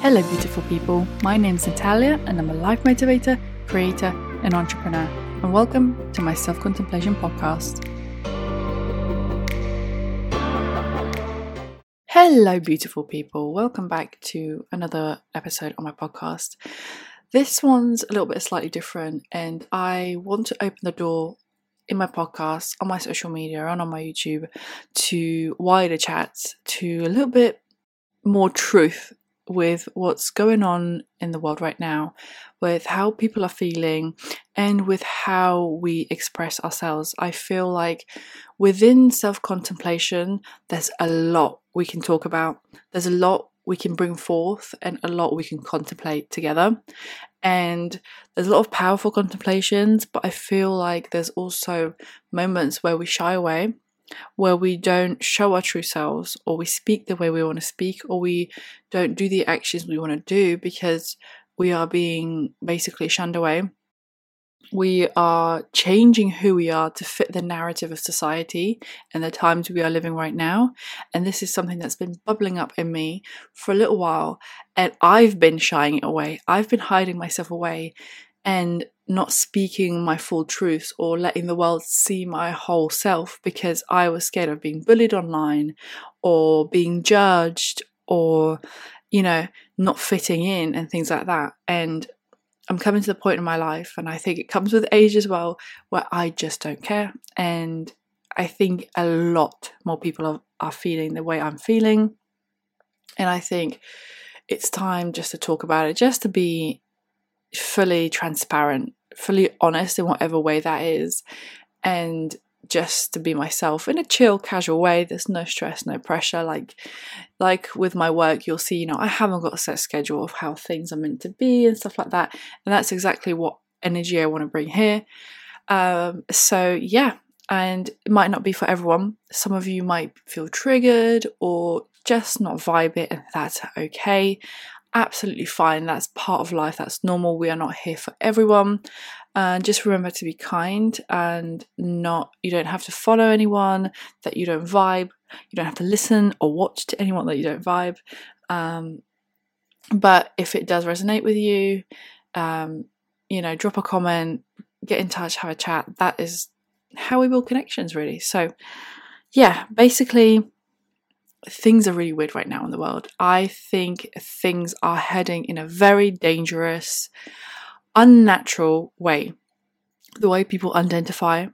Hello, beautiful people. My name is Natalia, and I'm a life motivator, creator, and entrepreneur. And welcome to my self contemplation podcast. Hello, beautiful people. Welcome back to another episode on my podcast. This one's a little bit slightly different, and I want to open the door in my podcast, on my social media, and on my YouTube to wider chats, to a little bit more truth with what's going on in the world right now, with how people are feeling, and with how we express ourselves. I feel like within self contemplation, there's a lot we can talk about, there's a lot we can bring forth, and a lot we can contemplate together. And there's a lot of powerful contemplations, but I feel like there's also moments where we shy away where we don't show our true selves or we speak the way we want to speak or we don't do the actions we want to do because we are being basically shunned away. We are changing who we are to fit the narrative of society and the times we are living right now. And this is something that's been bubbling up in me for a little while. And I've been shying it away. I've been hiding myself away and not speaking my full truths or letting the world see my whole self because I was scared of being bullied online or being judged or, you know, not fitting in and things like that. And I'm coming to the point in my life, and I think it comes with age as well, where I just don't care. And I think a lot more people are, are feeling the way I'm feeling. And I think it's time just to talk about it, just to be fully transparent, fully honest in whatever way that is, and just to be myself in a chill, casual way. There's no stress, no pressure. Like, like with my work, you'll see, you know, I haven't got a set schedule of how things are meant to be and stuff like that. And that's exactly what energy I want to bring here. Um, so yeah, and it might not be for everyone. Some of you might feel triggered or just not vibe it, and that's okay absolutely fine. That's part of life. That's normal. We are not here for everyone. And just remember to be kind and not, you don't have to follow anyone that you don't vibe. You don't have to listen or watch to anyone that you don't vibe. Um, but if it does resonate with you, um, you know, drop a comment, get in touch, have a chat. That is how we build connections, really. So, yeah, basically, things are really weird right now in the world. I think things are heading in a very dangerous, unnatural way. The way people identify,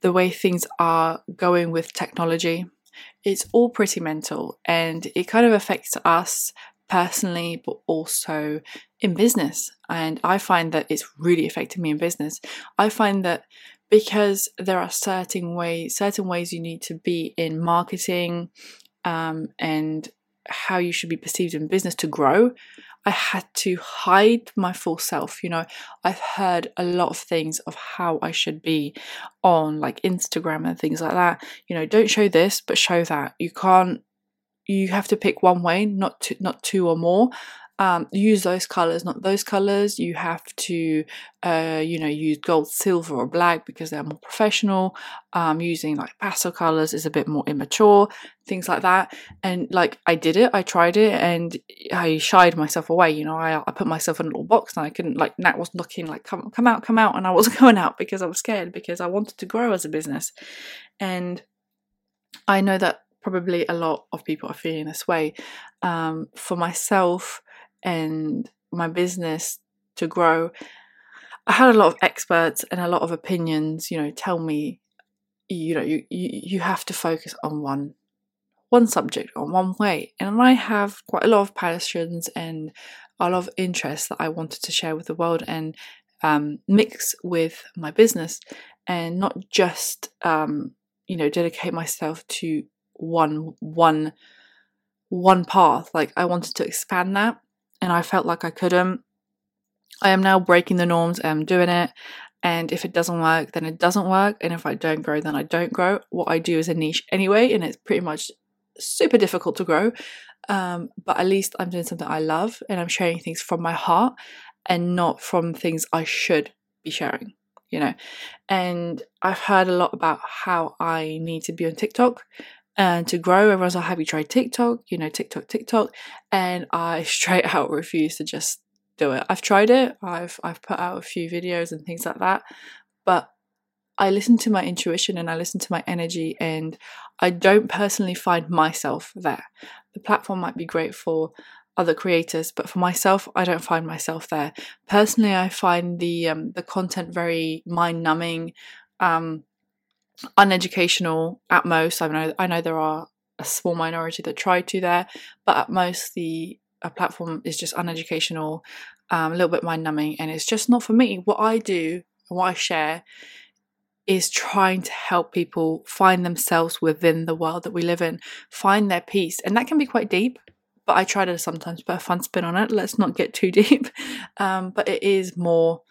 the way things are going with technology, it's all pretty mental and it kind of affects us personally, but also in business. And I find that it's really affecting me in business. I find that because there are certain ways certain ways you need to be in marketing um, and how you should be perceived in business to grow, I had to hide my full self. You know, I've heard a lot of things of how I should be on like Instagram and things like that. You know, don't show this, but show that. You can't. You have to pick one way, not not two or more um, use those colors, not those colors. You have to, uh, you know, use gold, silver, or black because they're more professional. Um, using like pastel colors is a bit more immature, things like that. And like I did it, I tried it, and I shied myself away. You know, I, I put myself in a little box, and I couldn't like Nat was looking like come come out, come out, and I wasn't going out because I was scared because I wanted to grow as a business, and I know that probably a lot of people are feeling this way. Um, for myself, and my business to grow, I had a lot of experts and a lot of opinions, you know, tell me, you know, you, you, you have to focus on one one subject on one way. And I have quite a lot of passions and a lot of interests that I wanted to share with the world and um, mix with my business and not just um, you know dedicate myself to one one one path like i wanted to expand that and I felt like I couldn't. I am now breaking the norms, I'm doing it. And if it doesn't work, then it doesn't work. And if I don't grow, then I don't grow. What I do is a niche anyway, and it's pretty much super difficult to grow. Um, but at least I'm doing something I love and I'm sharing things from my heart and not from things I should be sharing, you know. And I've heard a lot about how I need to be on TikTok and to grow. Everyone's like, "Have you tried TikTok?" You know, TikTok, TikTok, and I straight out refuse to just do it. I've tried it. I've I've put out a few videos and things like that, but I listen to my intuition and I listen to my energy, and I don't personally find myself there. The platform might be great for other creators, but for myself, I don't find myself there. Personally, I find the um, the content very mind numbing, um, uneducational at most. I know I know there are a small minority that try to there, but at most the platform is just uneducational, um, a little bit mind numbing, and it's just not for me. What I do and what I share is trying to help people find themselves within the world that we live in, find their peace, and that can be quite deep. But I try to sometimes put a fun spin on it. Let's not get too deep. Um, but it is more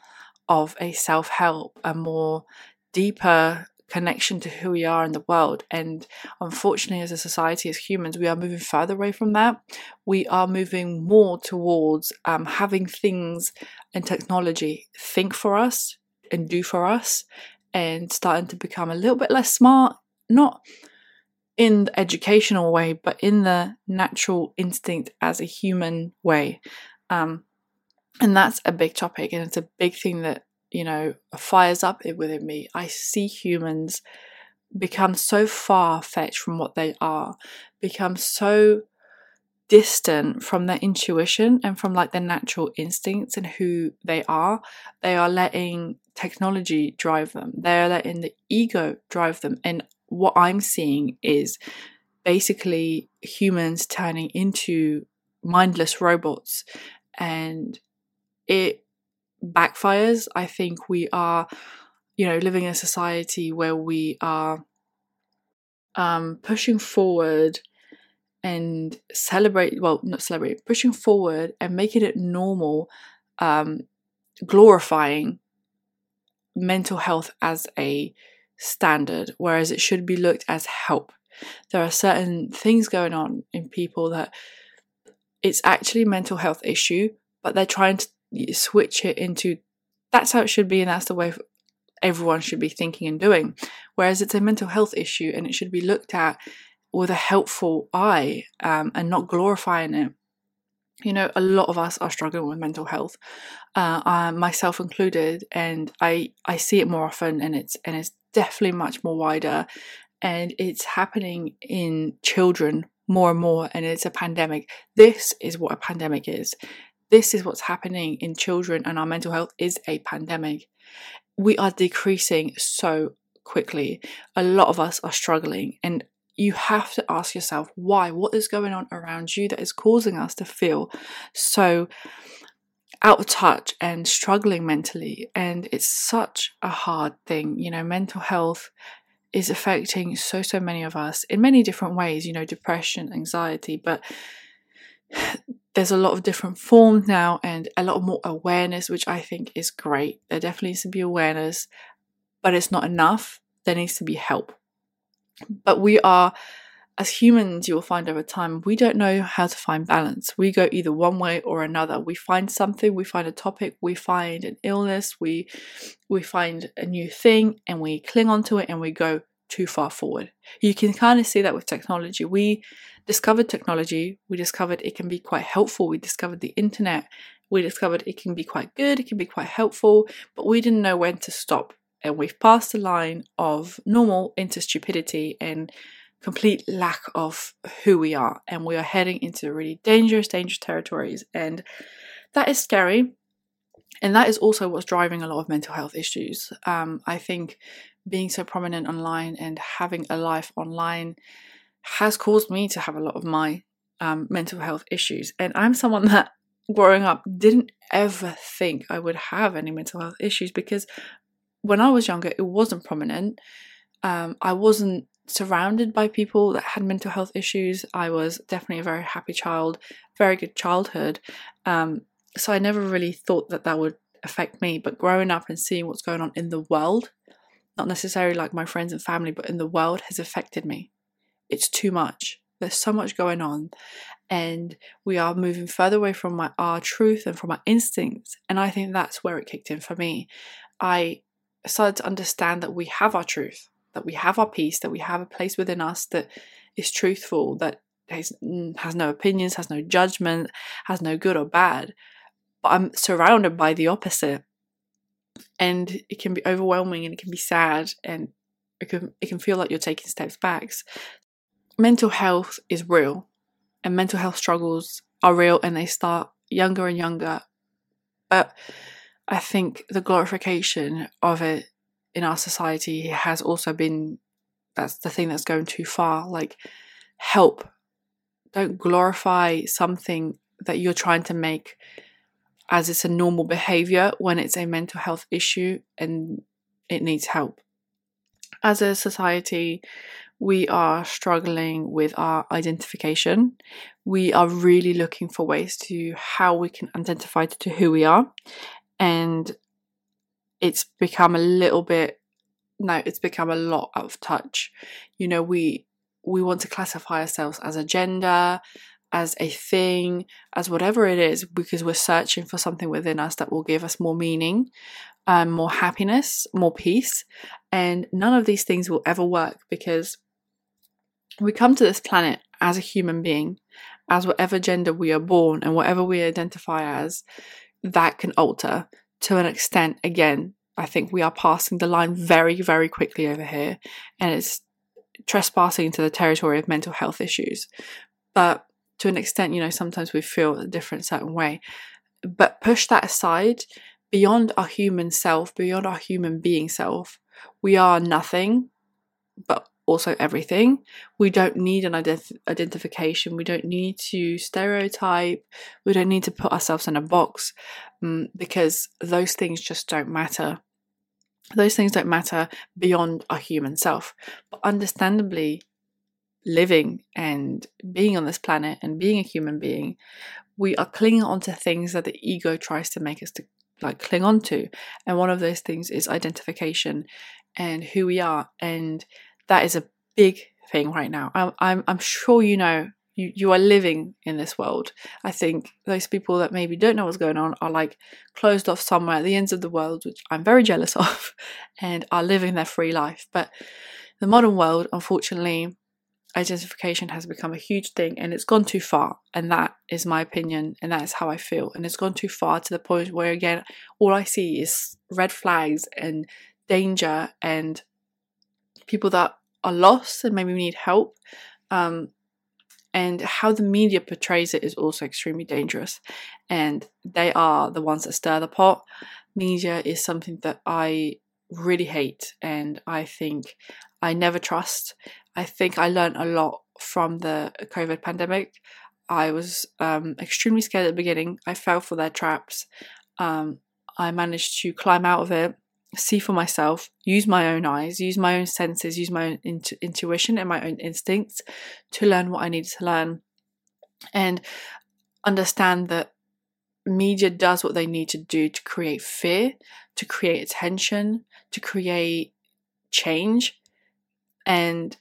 of a self help, a more deeper connection to who we are in the world. And unfortunately, as a society, as humans, we are moving further away from that. We are moving more towards um, having things and technology think for us and do for us, and starting to become a little bit less smart, not in the educational way, but in the natural instinct as a human way. Um, and that's a big topic, and it's a big thing that you know, fires up within me. I see humans become so far fetched from what they are, become so distant from their intuition and from like their natural instincts and who they are. They are letting technology drive them, they're letting the ego drive them. And what I'm seeing is basically humans turning into mindless robots and it backfires. I think we are, you know, living in a society where we are um, pushing forward and celebrate, well, not celebrate, pushing forward and making it normal, um, glorifying mental health as a standard, whereas it should be looked as help. There are certain things going on in people that it's actually mental health issue, but they're trying to switch it into that's how it should be and that's the way everyone should be thinking and doing. Whereas it's a mental health issue and it should be looked at with a helpful eye um, and not glorifying it. You know, a lot of us are struggling with mental health, uh, myself included, and I I see it more often, and it's and it's definitely much more wider, and it's happening in children more and more, and it's a pandemic. This is what a pandemic is this is what's happening in children and our mental health is a pandemic. We are decreasing so quickly. A lot of us are struggling, and you have to ask yourself why? What is going on around you that is causing us to feel so out of touch and struggling mentally? And it's such a hard thing. You know, mental health is affecting so, so many of us in many different ways, you know, depression, anxiety, but there's a lot of different forms now and a lot more awareness, which I think is great. There definitely needs to be awareness, but it's not enough. There needs to be help. But we are, as humans, you'll find over time, we don't know how to find balance. We go either one way or another. We find something, we find a topic, we find an illness, we we find a new thing, and we cling onto it and we go too far forward. You can kind of see that with technology. We discovered technology, we discovered it can be quite helpful, we discovered the internet, we discovered it can be quite good, it can be quite helpful, but we didn't know when to stop. And we've passed the line of normal into stupidity and complete lack of who we are. And we are heading into really dangerous, dangerous territories. And that is scary. And that is also what's driving a lot of mental health issues. Um, I think being so prominent online and having a life online has caused me to have a lot of my um, mental health issues. And I'm someone that growing up didn't ever think I would have any mental health issues because when I was younger, it wasn't prominent. Um, I wasn't surrounded by people that had mental health issues. I was definitely a very happy child, very good childhood. Um, so I never really thought that that would affect me. But growing up and seeing what's going on in the world, not necessarily like my friends and family, but in the world, has affected me it's too much. There's so much going on, and we are moving further away from my, our truth and from our instincts. And I think that's where it kicked in for me. I started to understand that we have our truth, that we have our peace, that we have a place within us that is truthful, that has, mm, has no opinions, has no judgment, has no good or bad. But I'm surrounded by the opposite. And it can be overwhelming and it can be sad and it can it can feel like you're taking steps back. Mental health is real and mental health struggles are real and they start younger and younger. But I think the glorification of it in our society has also been that's the thing that's going too far. Like, help. Don't glorify something that you're trying to make as it's a normal behavior when it's a mental health issue and it needs help. As a society, we are struggling with our identification. We are really looking for ways to how we can identify to who we are. And it's become a little bit no, it's become a lot out of touch. You know, we we want to classify ourselves as a gender, as a thing, as whatever it is, because we're searching for something within us that will give us more meaning, um, more happiness, more peace. And none of these things will ever work because we come to this planet as a human being, as whatever gender we are born and whatever we identify as, that can alter to an extent. Again, I think we are passing the line very, very quickly over here, and it's trespassing into the territory of mental health issues. But to an extent, you know, sometimes we feel a different certain way. But push that aside, beyond our human self, beyond our human being self, we are nothing but also everything. We don't need an ident- identification. We don't need to stereotype. We don't need to put ourselves in a box um, because those things just don't matter. Those things don't matter beyond our human self. But understandably, living and being on this planet and being a human being, we are clinging onto things that the ego tries to make us to like cling on to. And one of those things is identification and who we are. And that is a big thing right now. I'm, I'm, I'm sure you know you, you are living in this world. I think those people that maybe don't know what's going on are like closed off somewhere at the ends of the world, which I'm very jealous of, and are living their free life. But the modern world, unfortunately, identification has become a huge thing and it's gone too far. And that is my opinion, and that is how I feel. And it's gone too far to the point where, again, all I see is red flags and danger and people that are lost and maybe need help. Um, and how the media portrays it is also extremely dangerous. And they are the ones that stir the pot. Media is something that I really hate and I think I never trust. I think I learned a lot from the COVID pandemic. I was um, extremely scared at the beginning. I fell for their traps. Um, I managed to climb out of it see for myself, use my own eyes, use my own senses, use my own intu- intuition and my own instincts to learn what I needed to learn and understand that media does what they need to do to create fear, to create attention, to create change, and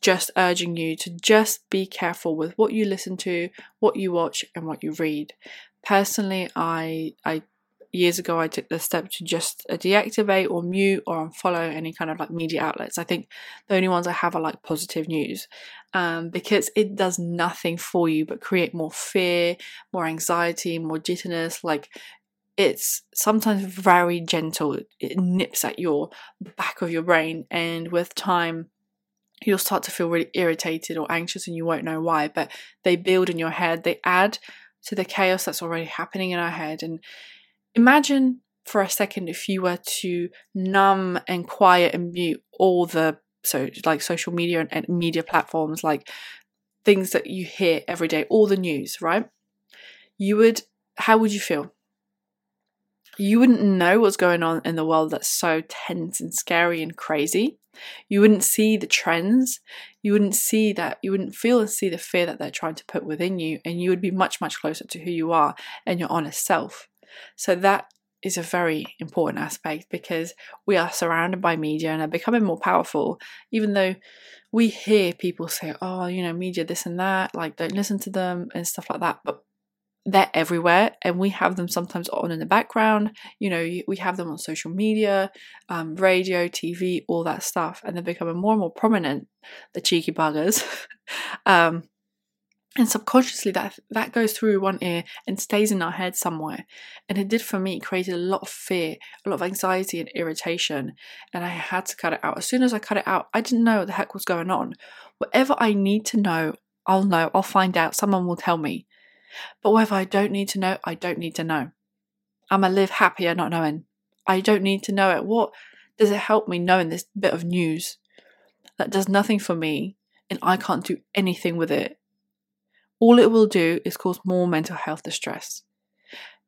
just urging you to just be careful with what you listen to, what you watch, and what you read. Personally, I I years ago I took the step to just uh, deactivate or mute or unfollow any kind of like media outlets. I think the only ones I have are like positive news um, because it does nothing for you but create more fear, more anxiety, more jitterness. Like it's sometimes very gentle, it nips at your back of your brain, and with time, you'll start to feel really irritated or anxious and you won't know why. But they build in your head, they add to the chaos that's already happening in our head. And Imagine for a second if you were to numb and quiet and mute all the so like social media and, and media platforms like things that you hear every day all the news right you would how would you feel you wouldn't know what's going on in the world that's so tense and scary and crazy. You wouldn't see the trends. You wouldn't see that you wouldn't feel and see the fear that they're trying to put within you and you would be much much closer to who you are and your honest self. So that is a very important aspect because we are surrounded by media and are becoming more powerful, even though we hear people say, oh, you know, media, this and that, like don't listen to them and stuff like that. But they're everywhere and we have them sometimes on in the background you know we have them on social media um, radio tv all that stuff and they're becoming more and more prominent the cheeky buggers. Um, and subconsciously that that goes through one ear and stays in our head somewhere. And it did for me it created a lot of fear a lot of anxiety and irritation and i had to cut it out. As soon as i cut it out i didn't know what the heck was going on. Whatever i need to know i'll know i'll find out someone will tell me but whatever i don't need to know i don't need to know i'ma live happier not knowing i don't need to know it what does it help me knowing this bit of news that does nothing for me and i can't do anything with it all it will do is cause more mental health distress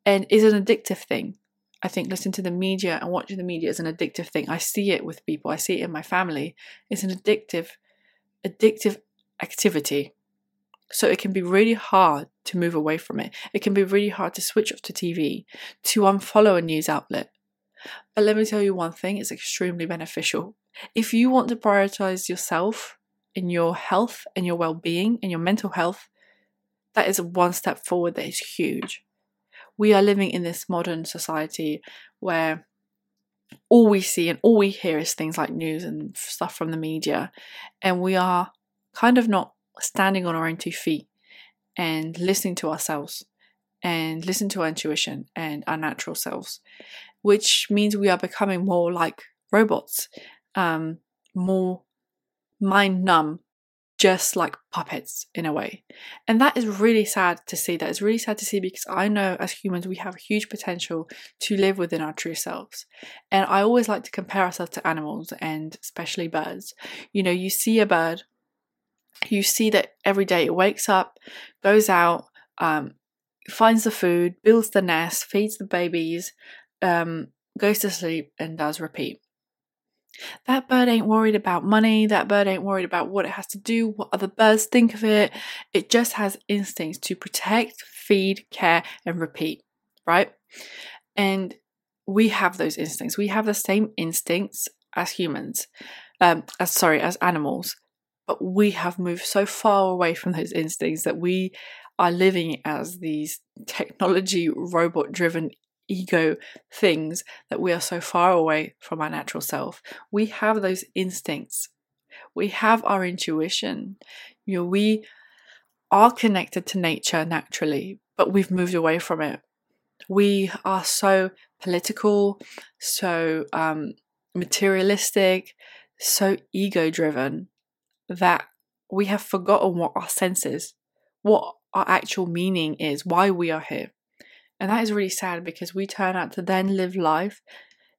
and is an addictive thing. I think listening to the media and watching the media is an addictive thing. I see it with people, I see it in my family. It's an addictive, addictive activity. So it can be really hard to move away from it. It can be really hard to switch off to TV, to unfollow a news outlet. But let me tell you one thing it's extremely beneficial. If you want to prioritize yourself in your health and your well being and your mental health, that is one step forward that is huge. We are living in this modern society where all we see and all we hear is things like news and stuff from the media, and we are kind of not standing on our own two feet and listening to ourselves and listen to our intuition and our natural selves, which means we are becoming more like robots, um, more mind numb just like puppets in a way. And that is really sad to see. That is really sad to see because I know as humans we have huge potential to live within our true selves. And I always like to compare ourselves to animals and especially birds. You know, you see a bird, you see that every day it wakes up, goes out, um, finds the food, builds the nest, feeds the babies, um, goes to sleep, and does repeat. That bird ain't worried about money. That bird ain't worried about what it has to do, what other birds think of it. It just has instincts to protect, feed, care, and repeat, right? And we have those instincts. We have the same instincts as humans, um, as sorry, as animals, but we have moved so far away from those instincts that we are living as these technology robot driven ego things that we are so far away from our natural self. We have those instincts. We have our intuition. You know, we are connected to nature naturally, but we've moved away from it. We are so political, so um, materialistic, so ego driven that we have forgotten what our sense is, what our actual meaning is, why we are here. And that is really sad because we turn out to then live life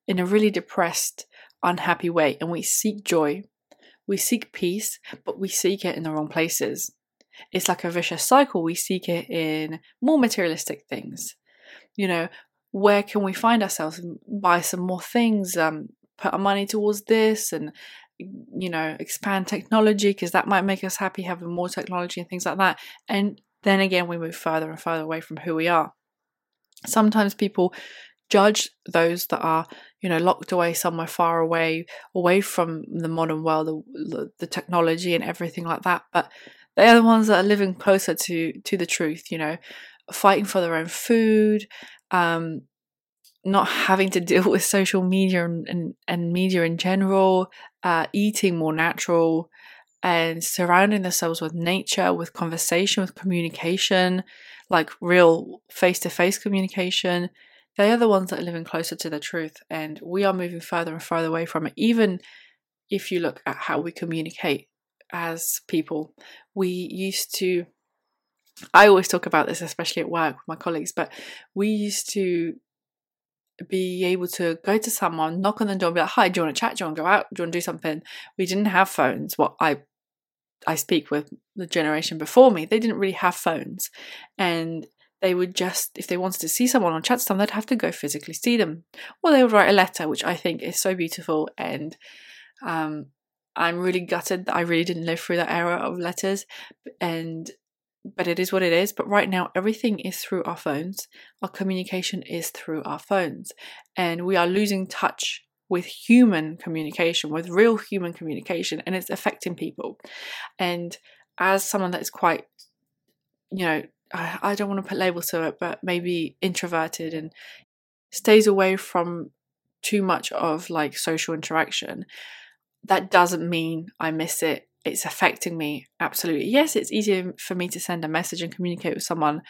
in a really depressed, unhappy way. And we seek joy, we seek peace, but we seek it in the wrong places. It's like a vicious cycle. We seek it in more materialistic things. You know, where can we find ourselves? Buy some more things, um, put our money towards this, and you know, expand technology because that might make us happy having more technology and things like that. And then again, we move further and further away from who we are sometimes people judge those that are you know locked away somewhere far away away from the modern world the, the technology and everything like that but they're the ones that are living closer to to the truth you know fighting for their own food um not having to deal with social media and, and, and media in general uh, eating more natural and surrounding themselves with nature with conversation with communication like real face to face communication, they are the ones that are living closer to the truth. And we are moving further and further away from it. Even if you look at how we communicate as people, we used to. I always talk about this, especially at work with my colleagues, but we used to be able to go to someone, knock on the door, be like, "Hi, do you want to chat? Do you want to go out? Do you want to do something?" We didn't have phones. What I I speak with the generation before me, they didn't really have phones. And they would just, if they wanted to see someone or chat to someone, they'd have to go physically see them. Or they would write a letter, which I think is so beautiful. And um, I'm really gutted that I really didn't live through that era of letters. And but it is what it is. But right now, everything is through our phones. Our communication is through our phones. And we are losing touch with human communication, with real human communication, and it's affecting people. And as someone that is quite, you know, I don't want to put labels to it, but maybe introverted and stays away from too much of like social interaction, that doesn't mean I miss it. It's affecting me absolutely. Yes, it's easier for me to send a message and communicate with someone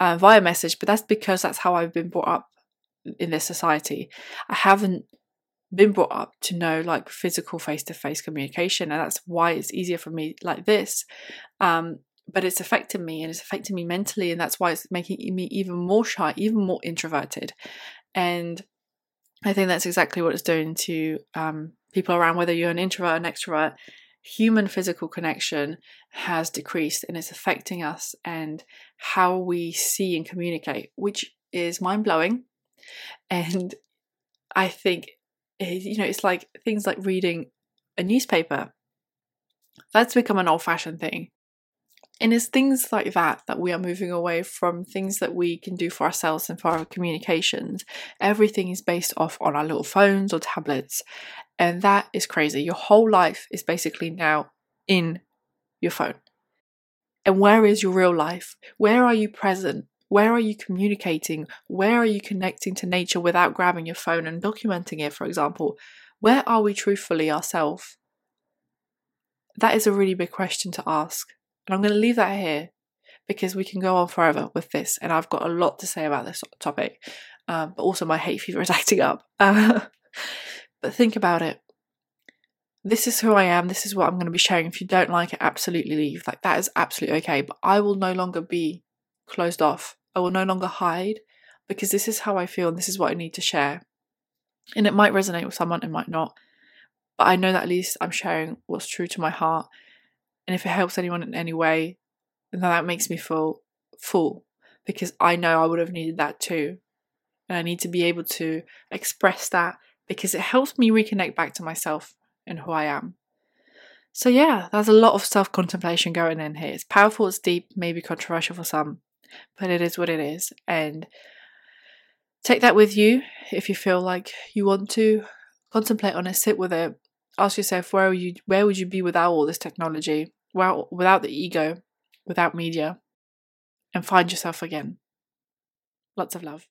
uh, via message, but that's because that's how I've been brought up in this society. I haven't been brought up to know like physical face to face communication, and that's why it's easier for me like this. Um, but it's affecting me and it's affecting me mentally, and that's why it's making me even more shy, even more introverted. And I think that's exactly what it's doing to um, people around, whether you're an introvert or an extrovert. Human physical connection has decreased and it's affecting us and how we see and communicate, which is mind blowing. And I think, eh, you know, it's like things like reading a newspaper. That's become an old fashioned thing. And it's things like that that we are moving away from things that we can do for ourselves and for our communications. Everything is based off on our little phones or tablets. And that is crazy. Your whole life is basically now in your phone. And where is your real life? Where are you present? Where are you communicating? Where are you connecting to nature without grabbing your phone and documenting it, for example? Where are we truthfully ourselves? That is a really big question to ask. And I'm going to leave that here because we can go on forever with this. And I've got a lot to say about this topic. Um, but also, my hay fever is acting up. But think about it. This is who I am. This is what I'm going to be sharing. If you don't like it, absolutely leave. Like, that is absolutely okay. But I will no longer be closed off. I will no longer hide because this is how I feel and this is what I need to share. And it might resonate with someone, it might not. But I know that at least I'm sharing what's true to my heart and if it helps anyone in any way, then that makes me feel full because I know I would have needed that too. And I need to be able to express that because it helps me reconnect back to myself and who I am. So, yeah, there's a lot of self contemplation going in here. It's powerful, it's deep, maybe controversial for some, but it is what it is. And take that with you if you feel like you want to contemplate on it, sit with it, ask yourself where you where would you be without all this technology? well, without the ego, without media, and find yourself again. Lots of love.